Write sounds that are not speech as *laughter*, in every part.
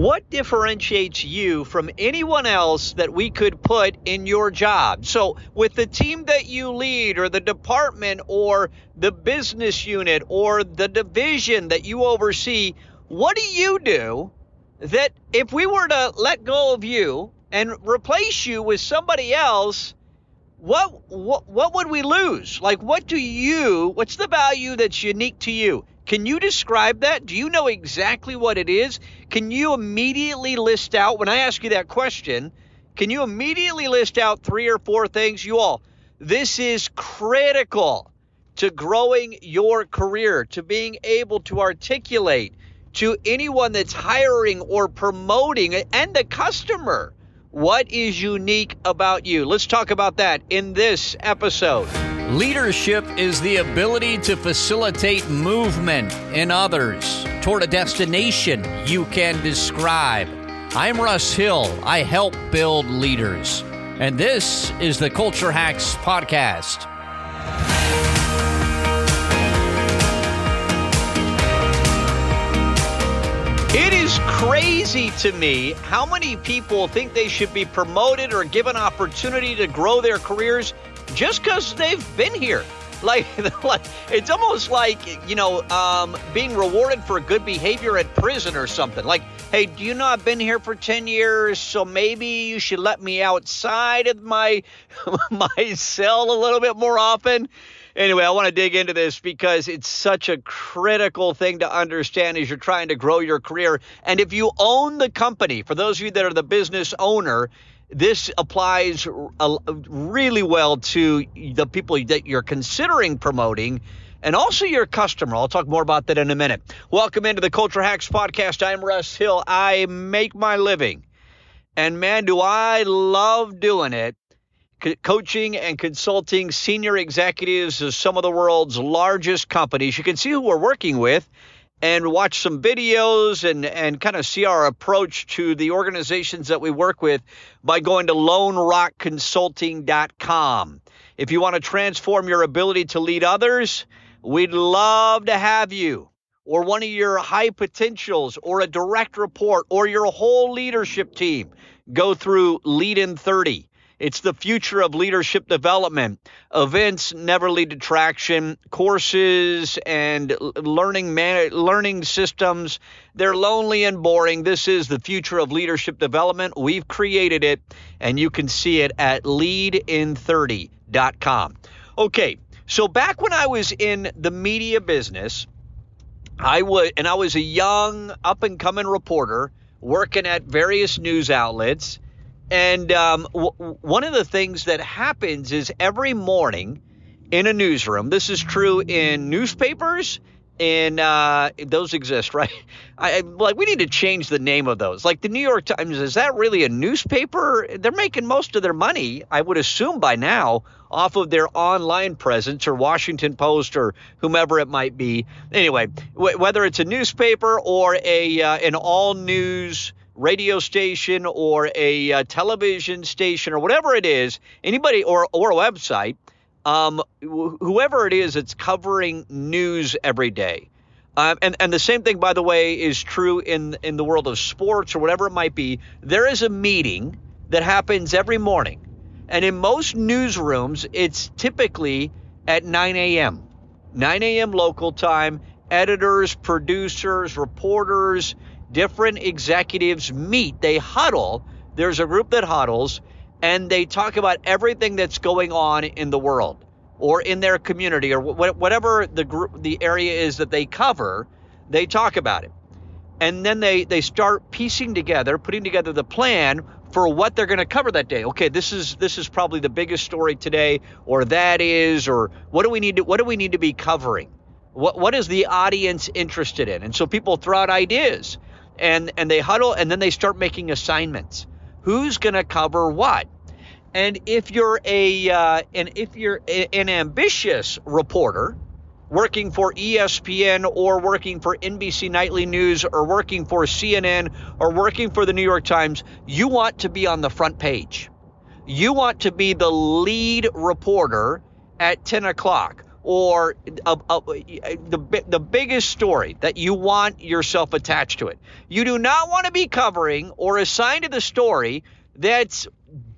What differentiates you from anyone else that we could put in your job? So, with the team that you lead, or the department, or the business unit, or the division that you oversee, what do you do that if we were to let go of you and replace you with somebody else, what what what would we lose? Like what do you what's the value that's unique to you? Can you describe that? Do you know exactly what it is? Can you immediately list out when I ask you that question, can you immediately list out three or four things you all this is critical to growing your career, to being able to articulate to anyone that's hiring or promoting and the customer what is unique about you? Let's talk about that in this episode. Leadership is the ability to facilitate movement in others toward a destination you can describe. I'm Russ Hill. I help build leaders. And this is the Culture Hacks Podcast. It is crazy to me how many people think they should be promoted or given opportunity to grow their careers just because they've been here. Like, *laughs* like, it's almost like you know um, being rewarded for good behavior at prison or something. Like, hey, do you know I've been here for ten years, so maybe you should let me outside of my *laughs* my cell a little bit more often. Anyway, I want to dig into this because it's such a critical thing to understand as you're trying to grow your career. And if you own the company, for those of you that are the business owner, this applies really well to the people that you're considering promoting and also your customer. I'll talk more about that in a minute. Welcome into the Culture Hacks Podcast. I'm Russ Hill. I make my living. And man, do I love doing it coaching and consulting senior executives of some of the world's largest companies. You can see who we're working with and watch some videos and, and kind of see our approach to the organizations that we work with by going to lonerockconsulting.com. If you want to transform your ability to lead others, we'd love to have you or one of your high potentials or a direct report or your whole leadership team go through Lead in 30. It's the future of leadership development. Events never lead to traction. Courses and learning man- learning systems, they're lonely and boring. This is the future of leadership development. We've created it, and you can see it at leadin30.com. Okay, so back when I was in the media business, I would, and I was a young, up and coming reporter working at various news outlets and um, w- one of the things that happens is every morning in a newsroom, this is true in newspapers, and uh, those exist, *laughs* right? I, like we need to change the name of those. Like the New York Times, is that really a newspaper? They're making most of their money, I would assume by now, off of their online presence or Washington Post or whomever it might be. Anyway, w- whether it's a newspaper or a uh, an all news radio station or a uh, television station or whatever it is, anybody or or a website, um, wh- whoever it is that's covering news every day. Um, and and the same thing, by the way, is true in in the world of sports or whatever it might be. There is a meeting that happens every morning, and in most newsrooms, it's typically at 9 a.m. 9 a.m. local time. Editors, producers, reporters, different executives meet, they huddle. There's a group that huddles and they talk about everything that's going on in the world or in their community or whatever the group the area is that they cover, they talk about it. And then they they start piecing together, putting together the plan for what they're going to cover that day. Okay, this is this is probably the biggest story today or that is or what do we need to what do we need to be covering? What what is the audience interested in? And so people throw out ideas and and they huddle and then they start making assignments. Who's going to cover what? And if you're a uh, and if you're a, an ambitious reporter working for ESPN or working for NBC Nightly News or working for CNN or working for the New York Times, you want to be on the front page. You want to be the lead reporter at 10 o'clock or a, a, the, the biggest story that you want yourself attached to it. You do not want to be covering or assigned to the story that's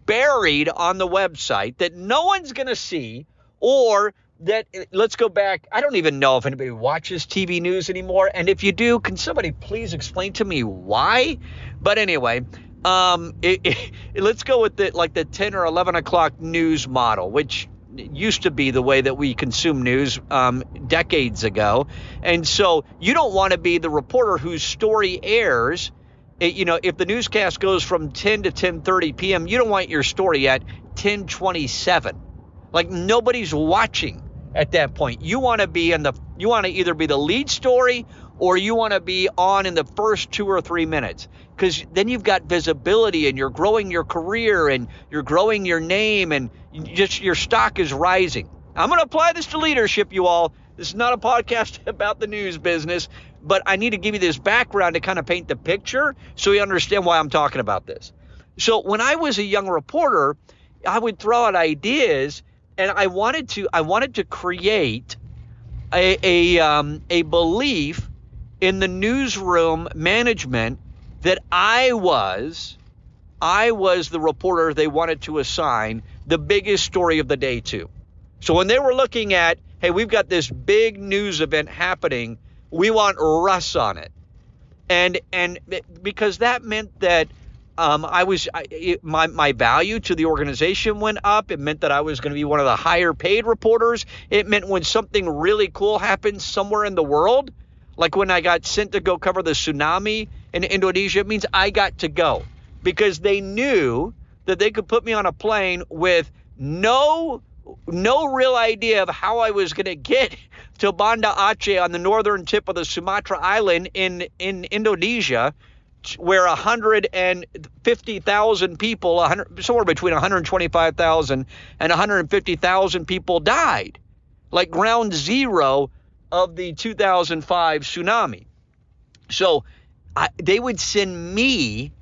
buried on the website that no one's going to see or that let's go back i don't even know if anybody watches tv news anymore and if you do can somebody please explain to me why but anyway um, *laughs* it, it, let's go with the like the 10 or 11 o'clock news model which used to be the way that we consume news um, decades ago and so you don't want to be the reporter whose story airs it, you know if the newscast goes from 10 to 10:30 p.m. you don't want your story at 10:27 like nobody's watching at that point. You want to be in the you want to either be the lead story or you want to be on in the first 2 or 3 minutes cuz then you've got visibility and you're growing your career and you're growing your name and just your stock is rising. I'm going to apply this to leadership you all. This is not a podcast *laughs* about the news business, but I need to give you this background to kind of paint the picture so you understand why I'm talking about this. So when I was a young reporter, I would throw out ideas and I wanted to I wanted to create a a, um, a belief in the newsroom management that I was I was the reporter they wanted to assign the biggest story of the day to. So when they were looking at, hey, we've got this big news event happening, we want Russ on it. And and because that meant that um, I was I, my my value to the organization went up. It meant that I was going to be one of the higher paid reporters. It meant when something really cool happens somewhere in the world, like when I got sent to go cover the tsunami in Indonesia, it means I got to go. Because they knew that they could put me on a plane with no no real idea of how I was going to get *laughs* to Banda Aceh on the northern tip of the Sumatra island in in Indonesia where 150,000 people, 100, somewhere between 125,000 and 150,000 people died, like ground zero of the 2005 tsunami. So I, they would send me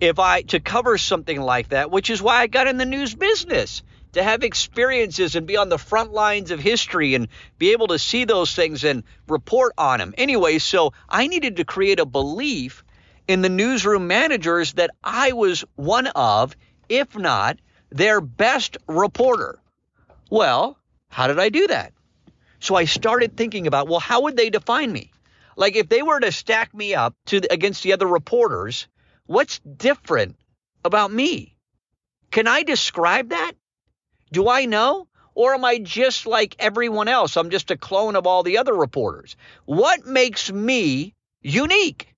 if I to cover something like that, which is why I got in the news business to have experiences and be on the front lines of history and be able to see those things and report on them. Anyway, so I needed to create a belief in the newsroom managers that I was one of, if not their best reporter. Well, how did I do that? So I started thinking about, well, how would they define me? Like if they were to stack me up to against the other reporters, what's different about me? Can I describe that? Do I know? Or am I just like everyone else? I'm just a clone of all the other reporters. What makes me unique?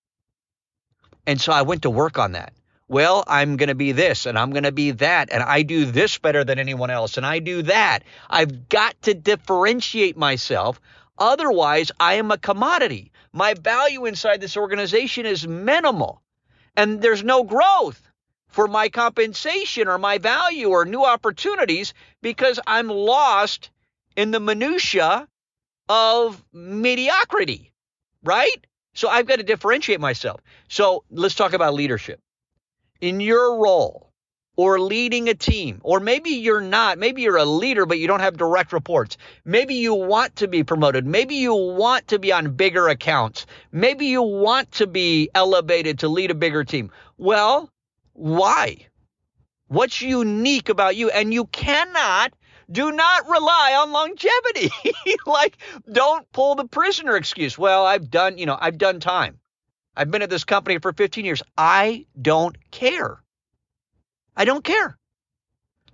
And so I went to work on that. Well, I'm going to be this and I'm going to be that. And I do this better than anyone else. And I do that. I've got to differentiate myself. Otherwise, I am a commodity. My value inside this organization is minimal. And there's no growth for my compensation or my value or new opportunities because I'm lost in the minutia of mediocrity, right? So I've got to differentiate myself. So let's talk about leadership. In your role or leading a team, or maybe you're not, maybe you're a leader, but you don't have direct reports. Maybe you want to be promoted. Maybe you want to be on bigger accounts. Maybe you want to be elevated to lead a bigger team. Well, why? What's unique about you? And you cannot do not rely on longevity. *laughs* like, don't pull the prisoner excuse. Well, I've done, you know, I've done time. I've been at this company for 15 years. I don't care. I don't care.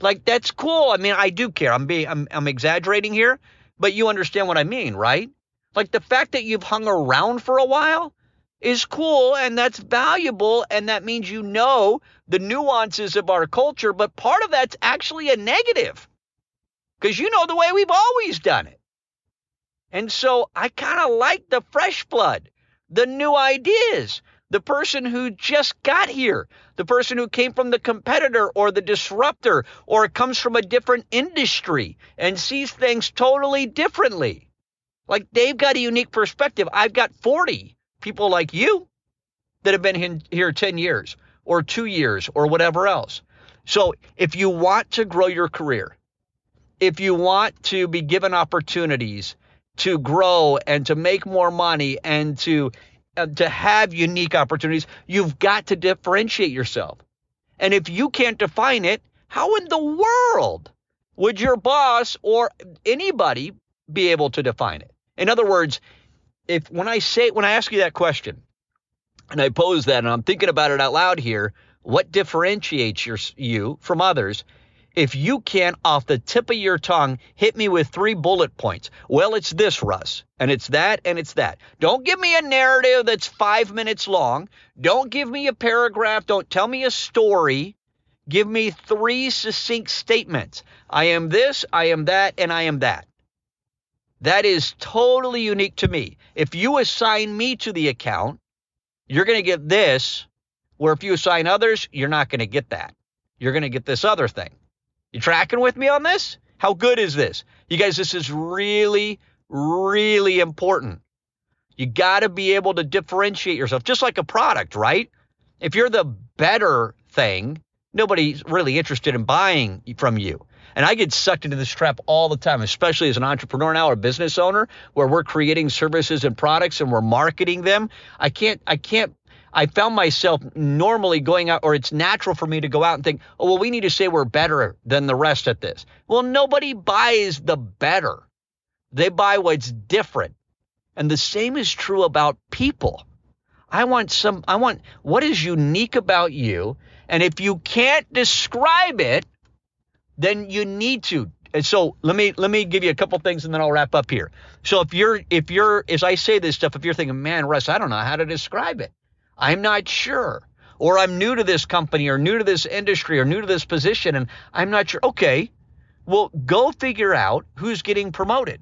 Like that's cool. I mean, I do care. I'm being I'm I'm exaggerating here, but you understand what I mean, right? Like the fact that you've hung around for a while is cool and that's valuable and that means you know the nuances of our culture, but part of that's actually a negative because you know the way we've always done it. And so I kind of like the fresh blood, the new ideas, the person who just got here, the person who came from the competitor or the disruptor or comes from a different industry and sees things totally differently. Like they've got a unique perspective. I've got 40 people like you that have been here 10 years or two years or whatever else. So if you want to grow your career, if you want to be given opportunities to grow and to make more money and to uh, to have unique opportunities, you've got to differentiate yourself. And if you can't define it, how in the world would your boss or anybody be able to define it? In other words, if when I say when I ask you that question and I pose that and I'm thinking about it out loud here, what differentiates your, you from others? If you can, off the tip of your tongue, hit me with three bullet points. Well, it's this, Russ, and it's that, and it's that. Don't give me a narrative that's five minutes long. Don't give me a paragraph. Don't tell me a story. Give me three succinct statements. I am this, I am that, and I am that. That is totally unique to me. If you assign me to the account, you're going to get this, where if you assign others, you're not going to get that. You're going to get this other thing. You tracking with me on this? How good is this? You guys, this is really, really important. You got to be able to differentiate yourself, just like a product, right? If you're the better thing, nobody's really interested in buying from you. And I get sucked into this trap all the time, especially as an entrepreneur now or business owner, where we're creating services and products and we're marketing them. I can't, I can't I found myself normally going out, or it's natural for me to go out and think, oh, well, we need to say we're better than the rest at this. Well, nobody buys the better, they buy what's different. And the same is true about people. I want some, I want what is unique about you. And if you can't describe it, then you need to. And so let me let me give you a couple things and then I'll wrap up here. So if you're if you're as I say this stuff, if you're thinking, man, Russ, I don't know how to describe it. I'm not sure. Or I'm new to this company or new to this industry or new to this position and I'm not sure. Okay. Well, go figure out who's getting promoted.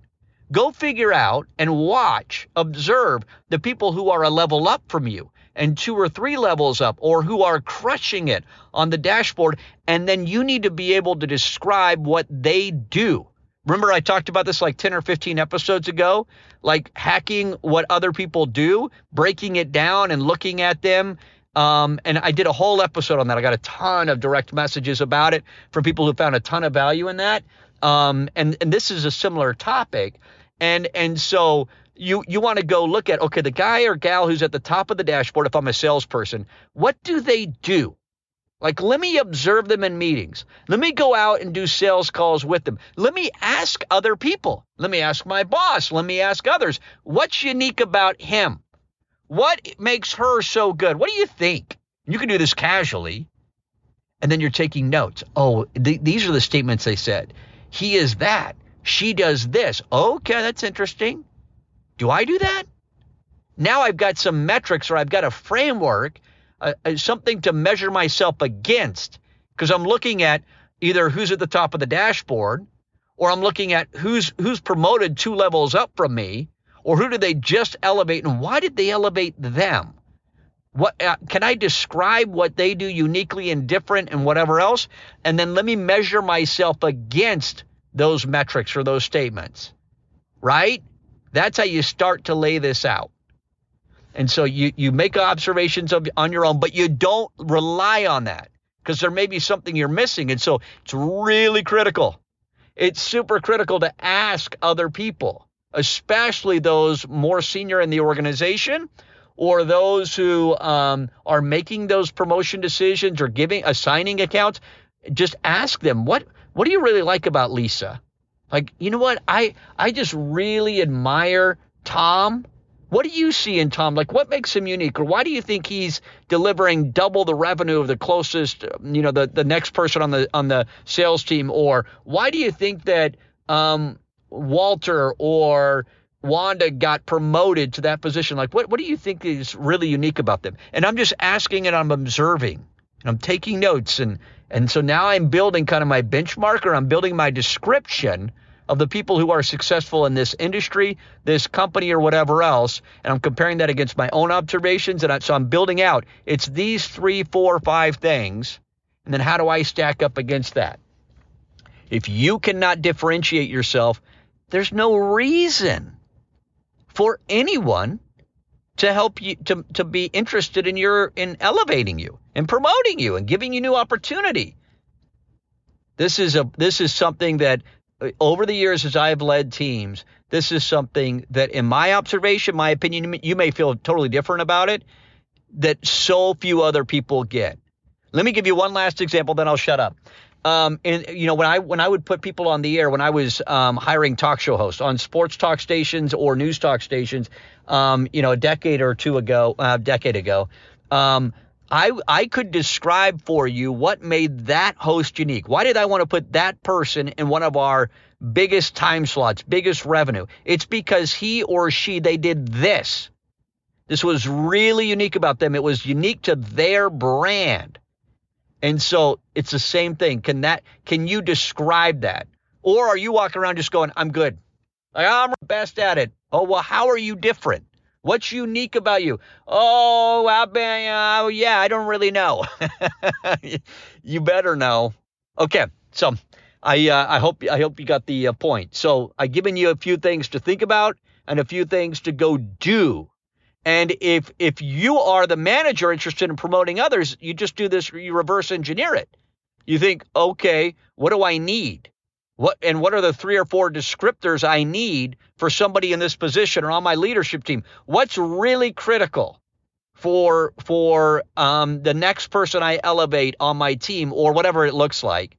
Go figure out and watch, observe the people who are a level up from you and two or three levels up or who are crushing it on the dashboard. And then you need to be able to describe what they do. Remember, I talked about this like 10 or 15 episodes ago, like hacking what other people do, breaking it down and looking at them. Um, and I did a whole episode on that. I got a ton of direct messages about it from people who found a ton of value in that. Um, and, and this is a similar topic. And, and so you, you want to go look at, okay, the guy or gal who's at the top of the dashboard, if I'm a salesperson, what do they do? Like, let me observe them in meetings. Let me go out and do sales calls with them. Let me ask other people. Let me ask my boss. Let me ask others. What's unique about him? What makes her so good? What do you think? You can do this casually. And then you're taking notes. Oh, th- these are the statements they said. He is that. She does this. Okay, that's interesting. Do I do that? Now I've got some metrics or I've got a framework something to measure myself against because I'm looking at either who's at the top of the dashboard or I'm looking at who's who's promoted two levels up from me or who did they just elevate and why did they elevate them? What uh, can I describe what they do uniquely and different and whatever else and then let me measure myself against those metrics or those statements. Right? That's how you start to lay this out. And so you, you make observations of, on your own, but you don't rely on that because there may be something you're missing. And so it's really critical. It's super critical to ask other people, especially those more senior in the organization or those who um, are making those promotion decisions or giving assigning accounts. Just ask them what what do you really like about Lisa? Like, you know what? I I just really admire Tom what do you see in Tom? Like, what makes him unique, or why do you think he's delivering double the revenue of the closest, you know, the the next person on the on the sales team, or why do you think that um, Walter or Wanda got promoted to that position? Like, what what do you think is really unique about them? And I'm just asking, and I'm observing, and I'm taking notes, and and so now I'm building kind of my benchmark, or I'm building my description of the people who are successful in this industry, this company, or whatever else, and I'm comparing that against my own observations, and I, so I'm building out. It's these three, four, five things, and then how do I stack up against that? If you cannot differentiate yourself, there's no reason for anyone to help you to, to be interested in your in elevating you and promoting you and giving you new opportunity. This is a this is something that over the years as I've led teams, this is something that, in my observation, my opinion, you may feel totally different about it, that so few other people get. Let me give you one last example, then I'll shut up. Um, and you know when I when I would put people on the air when I was um, hiring talk show hosts on sports talk stations or news talk stations, um, you know a decade or two ago, a uh, decade ago, um, I I could describe for you what made that host unique. Why did I want to put that person in one of our biggest time slots, biggest revenue? It's because he or she they did this. This was really unique about them. It was unique to their brand. And so it's the same thing. Can that can you describe that? Or are you walking around just going, I'm good. Like, I'm best at it. Oh, well, how are you different? What's unique about you? Oh, I uh, yeah, I don't really know. *laughs* you better know. Okay, so I uh, I hope I hope you got the uh, point. So I've given you a few things to think about and a few things to go do and if if you are the manager interested in promoting others, you just do this, you reverse engineer it. You think, okay, what do I need? What and what are the three or four descriptors I need for somebody in this position or on my leadership team? What's really critical for for um, the next person I elevate on my team or whatever it looks like?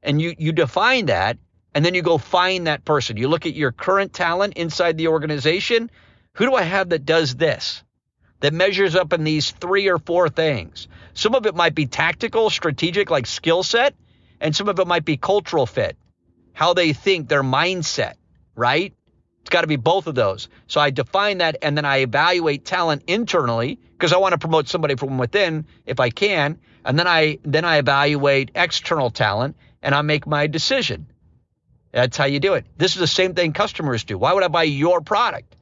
And you you define that, and then you go find that person. You look at your current talent inside the organization who do I have that does this? That measures up in these three or four things. Some of it might be tactical, strategic, like skill set, and some of it might be cultural fit, how they think, their mindset, right? It's got to be both of those. So I define that and then I evaluate talent internally because I want to promote somebody from within if I can, and then I then I evaluate external talent and I make my decision. That's how you do it. This is the same thing customers do. Why would I buy your product?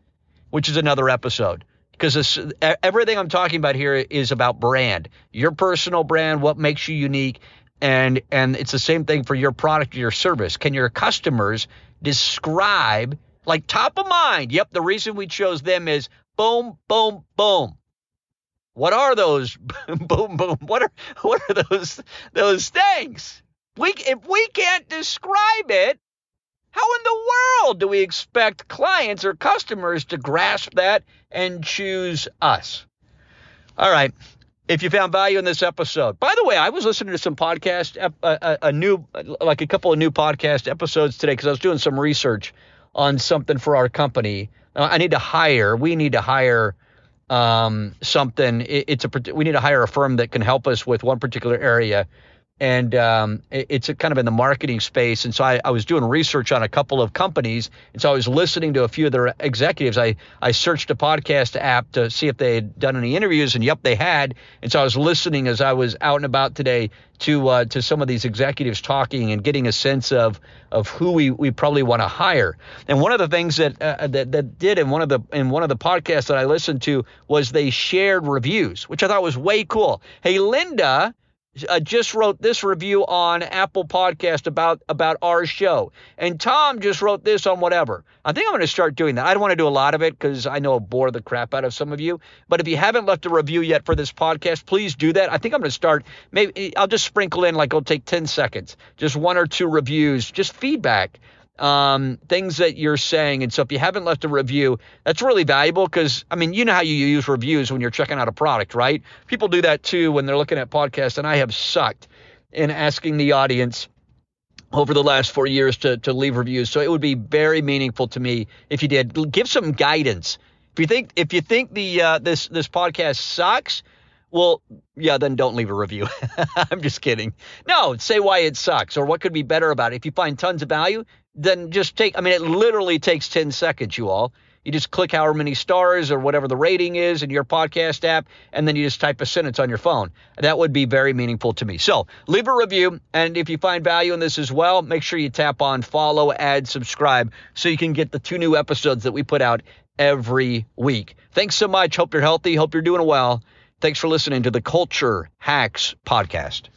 which is another episode. Because everything I'm talking about here is about brand, your personal brand, what makes you unique, and and it's the same thing for your product or your service. Can your customers describe like top of mind? Yep, the reason we chose them is boom, boom, boom. What are those *laughs* boom, boom? What are what are those those things? We if we can't describe it, how in the world do we expect clients or customers to grasp that and choose us? All right. If you found value in this episode, by the way, I was listening to some podcast, a, a, a new, like a couple of new podcast episodes today because I was doing some research on something for our company. I need to hire. We need to hire um, something. It, it's a we need to hire a firm that can help us with one particular area and um, it's kind of in the marketing space. And so I, I, was doing research on a couple of companies, and so I was listening to a few of their executives. I I searched a podcast app to see if they had done any interviews, and yep, they had. And so I was listening as I was out and about today to uh, to some of these executives talking and getting a sense of of who we, we probably want to hire. And one of the things that uh, that that did in one of the in one of the podcasts that I listened to was they shared reviews, which I thought was way cool. Hey, Linda uh, just wrote this review on Apple Podcast about about our show, and Tom just wrote this on whatever. I think I'm going to start doing that. I don't want to do a lot of it because I know I'll bore the crap out of some of you. But if you haven't left a review yet for this podcast, please do that. I think I'm going to start. Maybe I'll just sprinkle in like it'll take 10 seconds, just one or two reviews, just feedback um, things that you're saying. And so if you haven't left a review, that's really valuable because, I mean, you know how you use reviews when you're checking out a product, right? People do that too when they're looking at podcasts, and I have sucked in asking the audience over the last four years to, to leave reviews. So it would be very meaningful to me if you did. Give some guidance. If you think if you think the uh, this this podcast sucks, well, yeah, then don't leave a review. *laughs* I'm just kidding. No, say why it sucks or what could be better about it. If you find tons of value, then just take, I mean, it literally takes 10 seconds, you all. You just click however many stars or whatever the rating is in your podcast app, and then you just type a sentence on your phone. That would be very meaningful to me. So leave a review. And if you find value in this as well, make sure you tap on follow, add, subscribe so you can get the two new episodes that we put out every week. Thanks so much. Hope you're healthy. Hope you're doing well. Thanks for listening to the Culture Hacks Podcast.